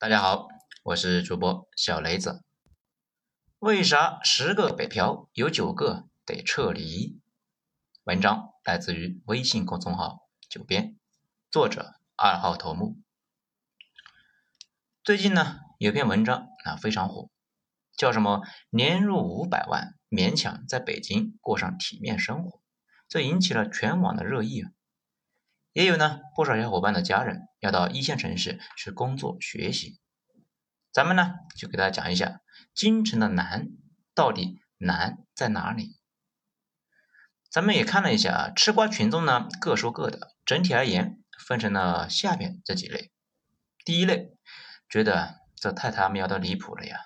大家好，我是主播小雷子。为啥十个北漂有九个得撤离？文章来自于微信公众号“九编”，作者二号头目。最近呢，有篇文章啊非常火，叫什么“年入五百万勉强在北京过上体面生活”，这引起了全网的热议啊。也有呢，不少小伙伴的家人要到一线城市去工作学习，咱们呢就给大家讲一下京城的难到底难在哪里。咱们也看了一下啊，吃瓜群众呢各说各的，整体而言分成了下面这几类。第一类觉得这太他喵的离谱了呀，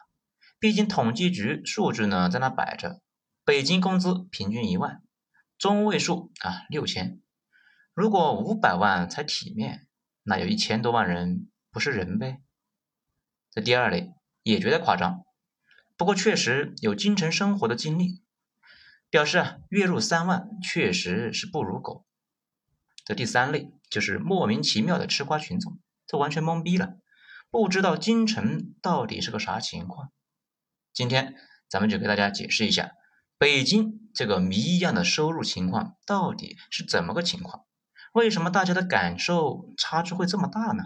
毕竟统计局数据呢在那摆着，北京工资平均一万，中位数啊六千。如果五百万才体面，那有一千多万人不是人呗？这第二类也觉得夸张，不过确实有京城生活的经历，表示啊月入三万确实是不如狗。这第三类就是莫名其妙的吃瓜群众，这完全懵逼了，不知道京城到底是个啥情况。今天咱们就给大家解释一下，北京这个谜一样的收入情况到底是怎么个情况。为什么大家的感受差距会这么大呢？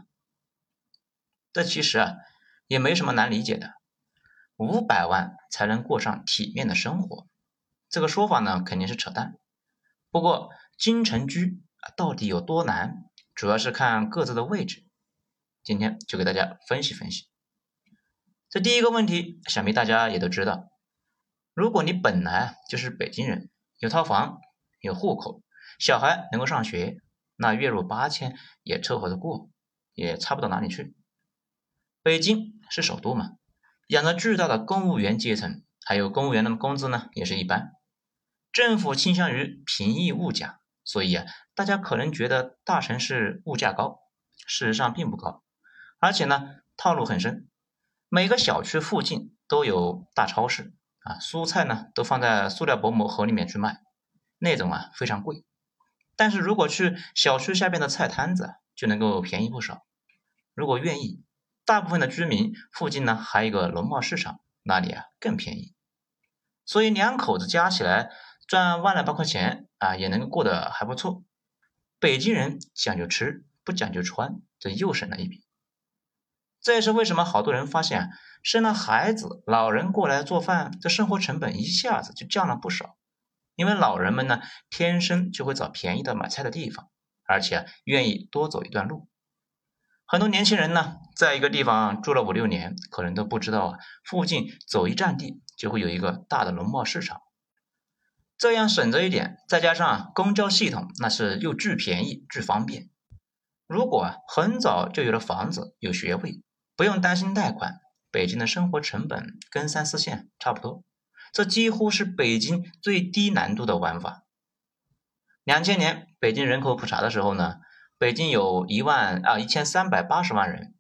这其实啊也没什么难理解的。五百万才能过上体面的生活，这个说法呢肯定是扯淡。不过京城居到底有多难，主要是看各自的位置。今天就给大家分析分析。这第一个问题，想必大家也都知道。如果你本来就是北京人，有套房，有户口，小孩能够上学。那月入八千也凑合着过，也差不到哪里去。北京是首都嘛，养着巨大的公务员阶层，还有公务员的工资呢也是一般。政府倾向于平抑物价，所以啊，大家可能觉得大城市物价高，事实上并不高。而且呢，套路很深，每个小区附近都有大超市啊，蔬菜呢都放在塑料薄膜盒里面去卖，那种啊非常贵。但是如果去小区下边的菜摊子，就能够便宜不少。如果愿意，大部分的居民附近呢还有一个农贸市场，那里啊更便宜。所以两口子加起来赚万来八块钱啊，也能过得还不错。北京人讲究吃，不讲究穿，这又省了一笔。这也是为什么好多人发现生了孩子，老人过来做饭，这生活成本一下子就降了不少。因为老人们呢，天生就会找便宜的买菜的地方，而且愿意多走一段路。很多年轻人呢，在一个地方住了五六年，可能都不知道啊，附近走一站地就会有一个大的农贸市场，这样省着一点。再加上公交系统那是又巨便宜、巨方便。如果很早就有了房子、有学位，不用担心贷款，北京的生活成本跟三四线差不多。这几乎是北京最低难度的玩法。两千年北京人口普查的时候呢，北京有一万啊一千三百八十万人。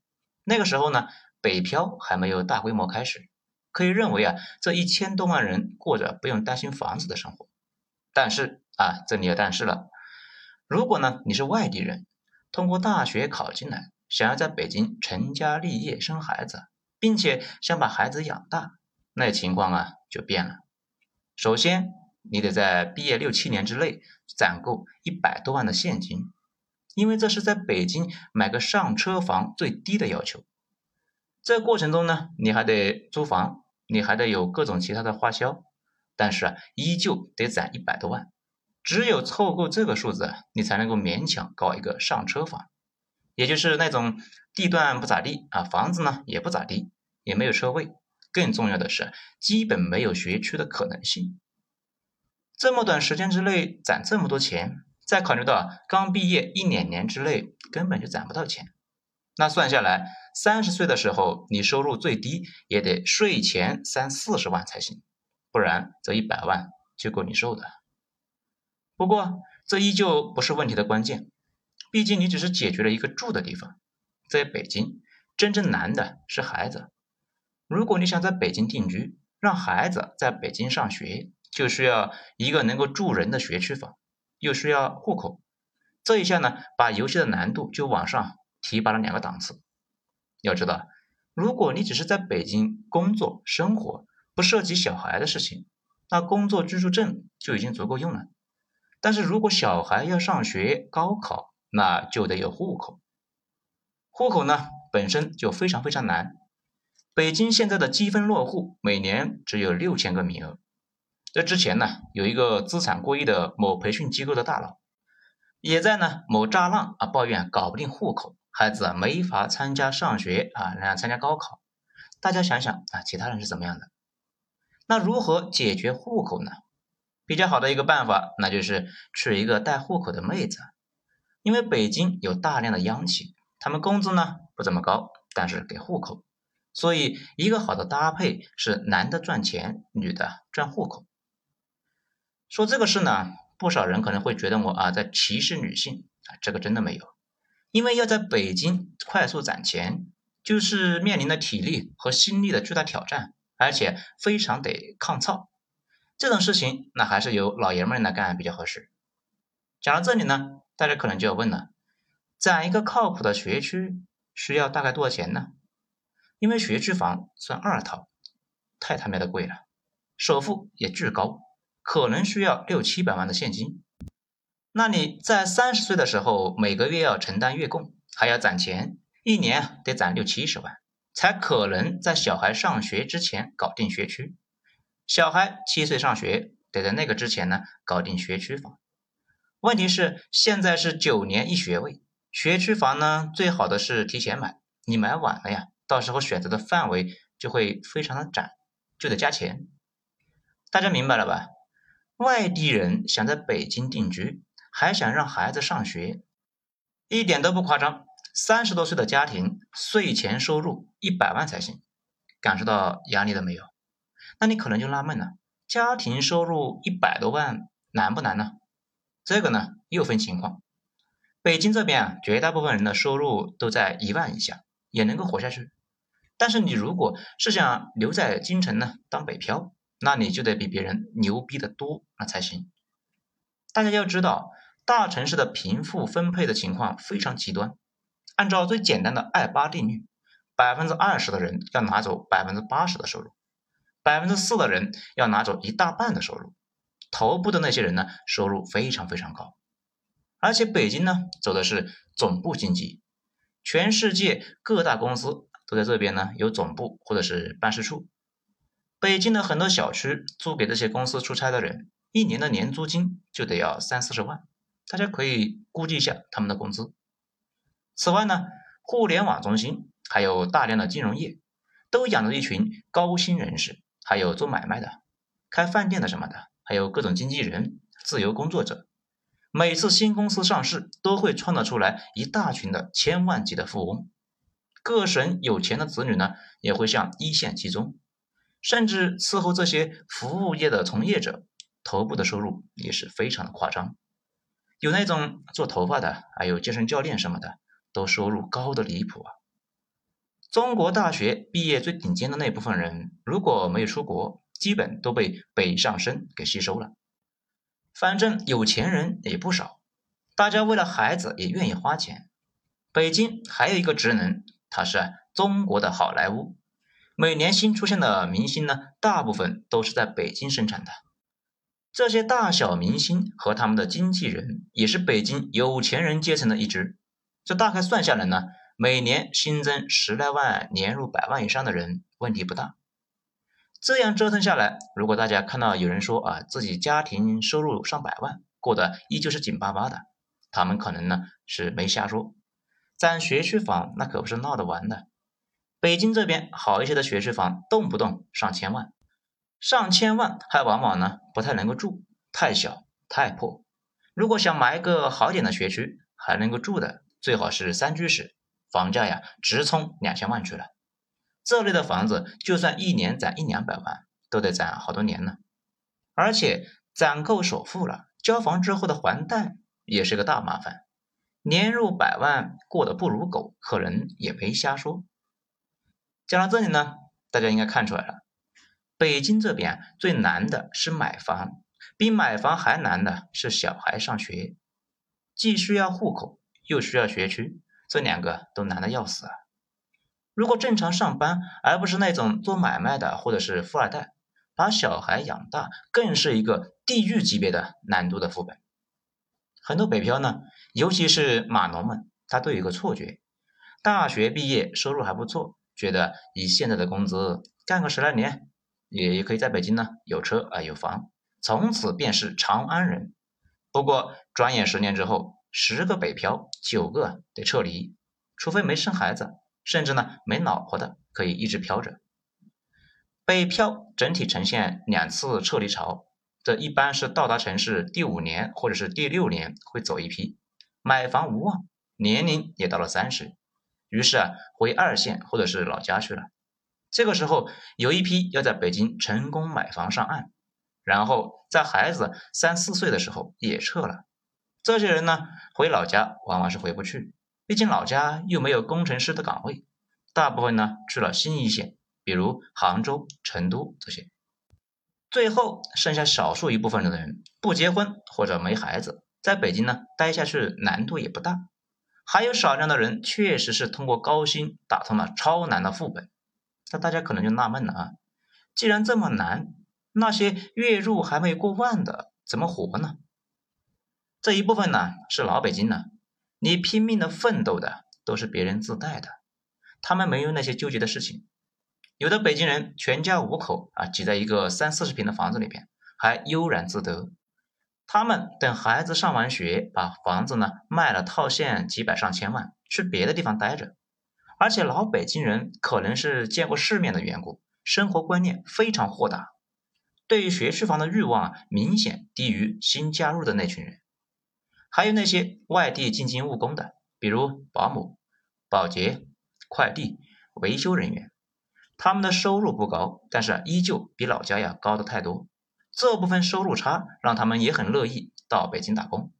那个时候呢，北漂还没有大规模开始，可以认为啊，这一千多万人过着不用担心房子的生活。但是啊，这里有但是了，如果呢你是外地人，通过大学考进来，想要在北京成家立业生孩子，并且想把孩子养大。那情况啊就变了。首先，你得在毕业六七年之内攒够一百多万的现金，因为这是在北京买个上车房最低的要求。这过程中呢，你还得租房，你还得有各种其他的花销，但是啊，依旧得攒一百多万。只有凑够这个数字，你才能够勉强搞一个上车房，也就是那种地段不咋地啊，房子呢也不咋地，也没有车位。更重要的是，基本没有学区的可能性。这么短时间之内攒这么多钱，再考虑到刚毕业一两年之内根本就攒不到钱，那算下来，三十岁的时候你收入最低也得税前三四十万才行，不然这一百万就够你受的。不过这依旧不是问题的关键，毕竟你只是解决了一个住的地方。在北京，真正难的是孩子。如果你想在北京定居，让孩子在北京上学，就需要一个能够住人的学区房，又需要户口。这一下呢，把游戏的难度就往上提拔了两个档次。要知道，如果你只是在北京工作生活，不涉及小孩的事情，那工作居住证就已经足够用了。但是如果小孩要上学、高考，那就得有户口。户口呢本身就非常非常难。北京现在的积分落户每年只有六千个名额。这之前呢，有一个资产过亿的某培训机构的大佬，也在呢某栅栏啊抱怨搞不定户口，孩子啊没法参加上学啊，然后参加高考。大家想想啊，其他人是怎么样的？那如何解决户口呢？比较好的一个办法，那就是娶一个带户口的妹子，因为北京有大量的央企，他们工资呢不怎么高，但是给户口，所以一个好的搭配是男的赚钱，女的赚户口。说这个事呢，不少人可能会觉得我啊在歧视女性啊，这个真的没有，因为要在北京快速攒钱，就是面临的体力和心力的巨大挑战，而且非常得抗操。这种事情，那还是由老爷们来干比较合适。讲到这里呢，大家可能就要问了：攒一个靠谱的学区需要大概多少钱呢？因为学区房算二套，太他妈的贵了，首付也巨高，可能需要六七百万的现金。那你在三十岁的时候，每个月要承担月供，还要攒钱，一年得攒六七十万，才可能在小孩上学之前搞定学区。小孩七岁上学，得在那个之前呢搞定学区房。问题是现在是九年一学位，学区房呢最好的是提前买，你买晚了呀，到时候选择的范围就会非常的窄，就得加钱。大家明白了吧？外地人想在北京定居，还想让孩子上学，一点都不夸张。三十多岁的家庭税前收入一百万才行，感受到压力了没有？那你可能就纳闷了，家庭收入一百多万难不难呢？这个呢又分情况。北京这边啊，绝大部分人的收入都在一万以下，也能够活下去。但是你如果是想留在京城呢当北漂，那你就得比别人牛逼的多那才行。大家要知道，大城市的贫富分配的情况非常极端。按照最简单的二八定律，百分之二十的人要拿走百分之八十的收入。百分之四的人要拿走一大半的收入，头部的那些人呢，收入非常非常高，而且北京呢走的是总部经济，全世界各大公司都在这边呢有总部或者是办事处。北京的很多小区租给这些公司出差的人，一年的年租金就得要三四十万，大家可以估计一下他们的工资。此外呢，互联网中心还有大量的金融业，都养着一群高薪人士。还有做买卖的、开饭店的什么的，还有各种经纪人、自由工作者。每次新公司上市，都会创造出来一大群的千万级的富翁。各省有钱的子女呢，也会向一线集中，甚至伺候这些服务业的从业者，头部的收入也是非常的夸张。有那种做头发的，还有健身教练什么的，都收入高的离谱啊。中国大学毕业最顶尖的那部分人，如果没有出国，基本都被北上深给吸收了。反正有钱人也不少，大家为了孩子也愿意花钱。北京还有一个职能，它是中国的好莱坞。每年新出现的明星呢，大部分都是在北京生产的。这些大小明星和他们的经纪人，也是北京有钱人阶层的一支。这大概算下来呢。每年新增十来万年入百万以上的人，问题不大。这样折腾下来，如果大家看到有人说啊，自己家庭收入上百万，过得依旧是紧巴巴的，他们可能呢是没瞎说。攒学区房那可不是闹着玩的。北京这边好一些的学区房，动不动上千万，上千万还往往呢不太能够住，太小太破。如果想买一个好点的学区，还能够住的，最好是三居室。房价呀，直冲两千万去了。这类的房子，就算一年攒一两百万，都得攒好多年呢。而且攒够首付了，交房之后的还贷也是个大麻烦。年入百万，过得不如狗，可能也没瞎说。讲到这里呢，大家应该看出来了，北京这边最难的是买房，比买房还难的是小孩上学，既需要户口，又需要学区。这两个都难的要死啊！如果正常上班，而不是那种做买卖的或者是富二代，把小孩养大，更是一个地狱级别的难度的副本。很多北漂呢，尤其是码农们，他都有一个错觉：大学毕业，收入还不错，觉得以现在的工资干个十来年，也也可以在北京呢有车啊有房，从此便是长安人。不过转眼十年之后，十个北漂九个得撤离，除非没生孩子。甚至呢，没老婆的可以一直漂着。北漂整体呈现两次撤离潮，这一般是到达城市第五年或者是第六年会走一批，买房无望，年龄也到了三十，于是啊回二线或者是老家去了。这个时候有一批要在北京成功买房上岸，然后在孩子三四岁的时候也撤了。这些人呢回老家往往是回不去。毕竟老家又没有工程师的岗位，大部分呢去了新一线，比如杭州、成都这些。最后剩下少数一部分的人不结婚或者没孩子，在北京呢待下去难度也不大。还有少量的人确实是通过高薪打通了超难的副本。那大家可能就纳闷了啊，既然这么难，那些月入还没过万的怎么活呢？这一部分呢是老北京呢。你拼命的奋斗的都是别人自带的，他们没有那些纠结的事情。有的北京人全家五口啊挤在一个三四十平的房子里边，还悠然自得。他们等孩子上完学，把房子呢卖了套现几百上千万，去别的地方待着。而且老北京人可能是见过世面的缘故，生活观念非常豁达，对于学区房的欲望明显低于新加入的那群人。还有那些外地进京务工的，比如保姆、保洁、快递、维修人员，他们的收入不高，但是依旧比老家呀高的太多。这部分收入差让他们也很乐意到北京打工。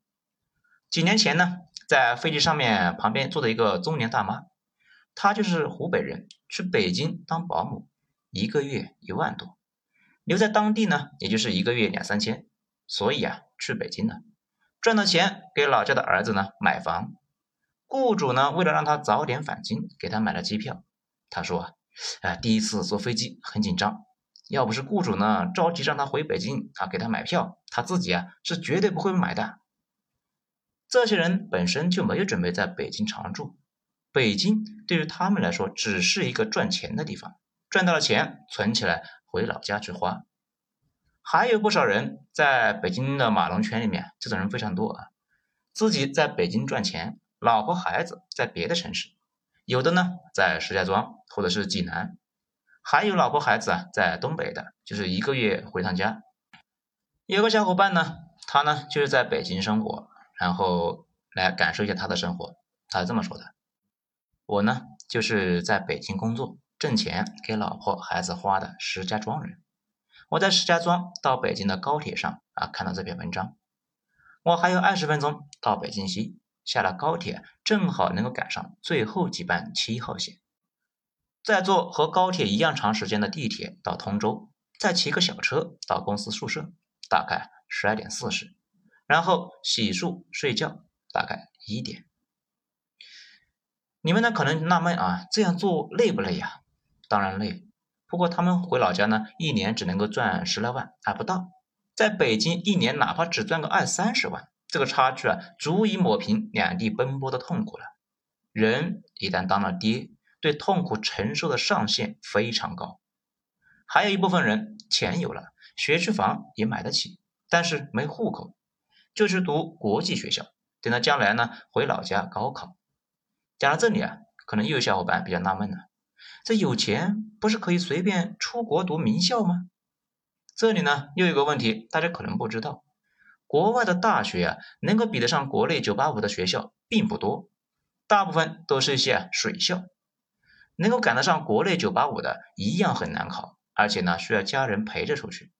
几年前呢，在飞机上面旁边坐的一个中年大妈，她就是湖北人，去北京当保姆，一个月一万多，留在当地呢，也就是一个月两三千，所以啊，去北京了。赚到钱给老家的儿子呢买房，雇主呢为了让他早点返京，给他买了机票。他说：“啊，第一次坐飞机很紧张，要不是雇主呢着急让他回北京啊，给他买票，他自己啊是绝对不会买的。”这些人本身就没有准备在北京常住，北京对于他们来说只是一个赚钱的地方，赚到了钱存起来回老家去花。还有不少人在北京的马龙圈里面，这种人非常多啊。自己在北京赚钱，老婆孩子在别的城市，有的呢在石家庄或者是济南，还有老婆孩子啊在东北的，就是一个月回趟家。有个小伙伴呢，他呢就是在北京生活，然后来感受一下他的生活。他是这么说的：“我呢就是在北京工作挣钱给老婆孩子花的石家庄人。”我在石家庄到北京的高铁上啊，看到这篇文章。我还有二十分钟到北京西，下了高铁正好能够赶上最后几班七号线，再坐和高铁一样长时间的地铁到通州，再骑个小车到公司宿舍，大概十二点四十，然后洗漱睡觉，大概一点。你们呢可能纳闷啊，这样做累不累呀？当然累。不过他们回老家呢，一年只能够赚十来万，还不到。在北京，一年哪怕只赚个二三十万，这个差距啊，足以抹平两地奔波的痛苦了。人一旦当了爹，对痛苦承受的上限非常高。还有一部分人，钱有了，学区房也买得起，但是没户口，就去读国际学校，等到将来呢，回老家高考。讲到这里啊，可能又有小伙伴比较纳闷了。这有钱不是可以随便出国读名校吗？这里呢又有个问题，大家可能不知道，国外的大学啊，能够比得上国内九八五的学校并不多，大部分都是一些水校，能够赶得上国内九八五的一样很难考，而且呢需要家人陪着出去。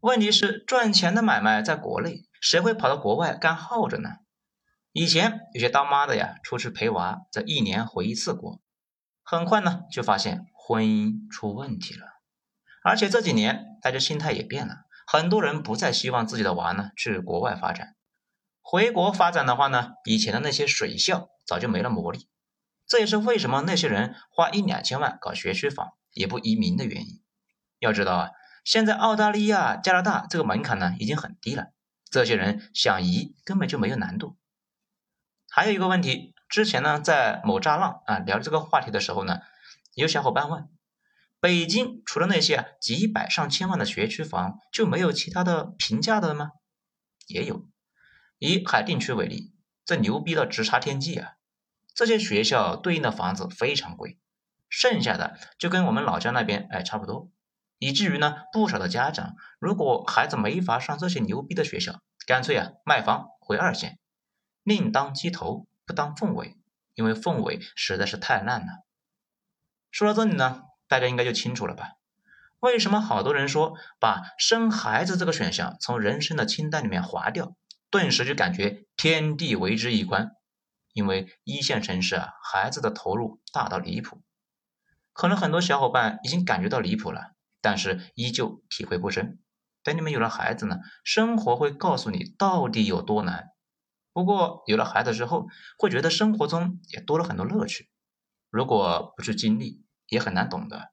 问题是赚钱的买卖在国内，谁会跑到国外干耗着呢？以前有些当妈的呀，出去陪娃，这一年回一次国。很快呢，就发现婚姻出问题了，而且这几年大家心态也变了，很多人不再希望自己的娃呢去国外发展，回国发展的话呢，以前的那些水校早就没了魔力。这也是为什么那些人花一两千万搞学区房也不移民的原因。要知道啊，现在澳大利亚、加拿大这个门槛呢已经很低了，这些人想移根本就没有难度。还有一个问题，之前呢在某炸浪啊聊这个话题的时候呢，有小伙伴问：北京除了那些几百上千万的学区房，就没有其他的平价的吗？也有，以海淀区为例，这牛逼的直插天际啊！这些学校对应的房子非常贵，剩下的就跟我们老家那边哎差不多，以至于呢，不少的家长如果孩子没法上这些牛逼的学校，干脆啊卖房回二线，另当鸡头不当凤尾，因为凤尾实在是太烂了。说到这里呢，大家应该就清楚了吧？为什么好多人说把生孩子这个选项从人生的清单里面划掉，顿时就感觉天地为之一宽？因为一线城市啊，孩子的投入大到离谱，可能很多小伙伴已经感觉到离谱了，但是依旧体会不深。等你们有了孩子呢，生活会告诉你到底有多难。不过有了孩子之后，会觉得生活中也多了很多乐趣。如果不去经历，也很难懂得。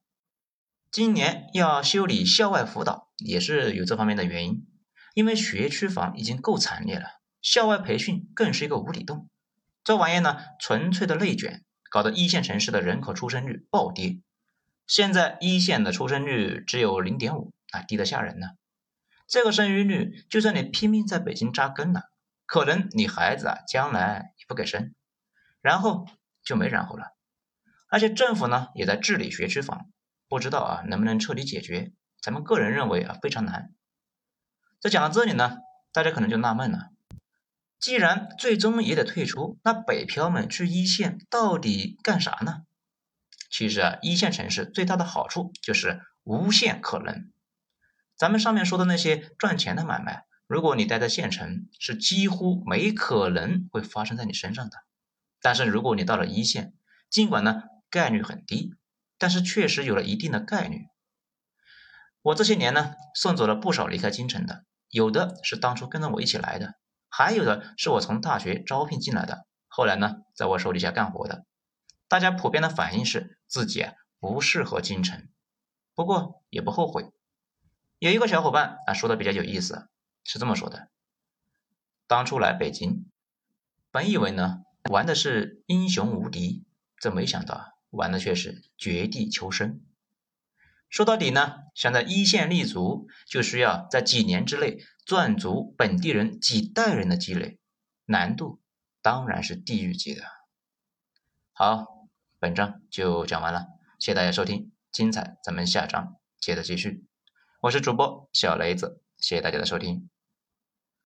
今年要修理校外辅导，也是有这方面的原因。因为学区房已经够惨烈了，校外培训更是一个无底洞。这玩意呢，纯粹的内卷，搞得一线城市的人口出生率暴跌。现在一线的出生率只有零点五，啊，低得吓人呢。这个生育率，就算你拼命在北京扎根了，可能你孩子啊将来也不给生，然后就没然后了。而且政府呢也在治理学区房，不知道啊能不能彻底解决？咱们个人认为啊非常难。这讲到这里呢，大家可能就纳闷了。既然最终也得退出，那北漂们去一线到底干啥呢？其实啊，一线城市最大的好处就是无限可能。咱们上面说的那些赚钱的买卖，如果你待在县城，是几乎没可能会发生在你身上的。但是如果你到了一线，尽管呢概率很低，但是确实有了一定的概率。我这些年呢，送走了不少离开京城的，有的是当初跟着我一起来的。还有的是我从大学招聘进来的，后来呢，在我手底下干活的。大家普遍的反应是自己啊不适合京城，不过也不后悔。有一个小伙伴啊说的比较有意思，是这么说的：当初来北京，本以为呢玩的是英雄无敌，这没想到玩的却是绝地求生。说到底呢，想在一线立足，就需要在几年之内。赚足本地人几代人的积累，难度当然是地狱级的。好，本章就讲完了，谢谢大家收听，精彩咱们下章接着继续。我是主播小雷子，谢谢大家的收听。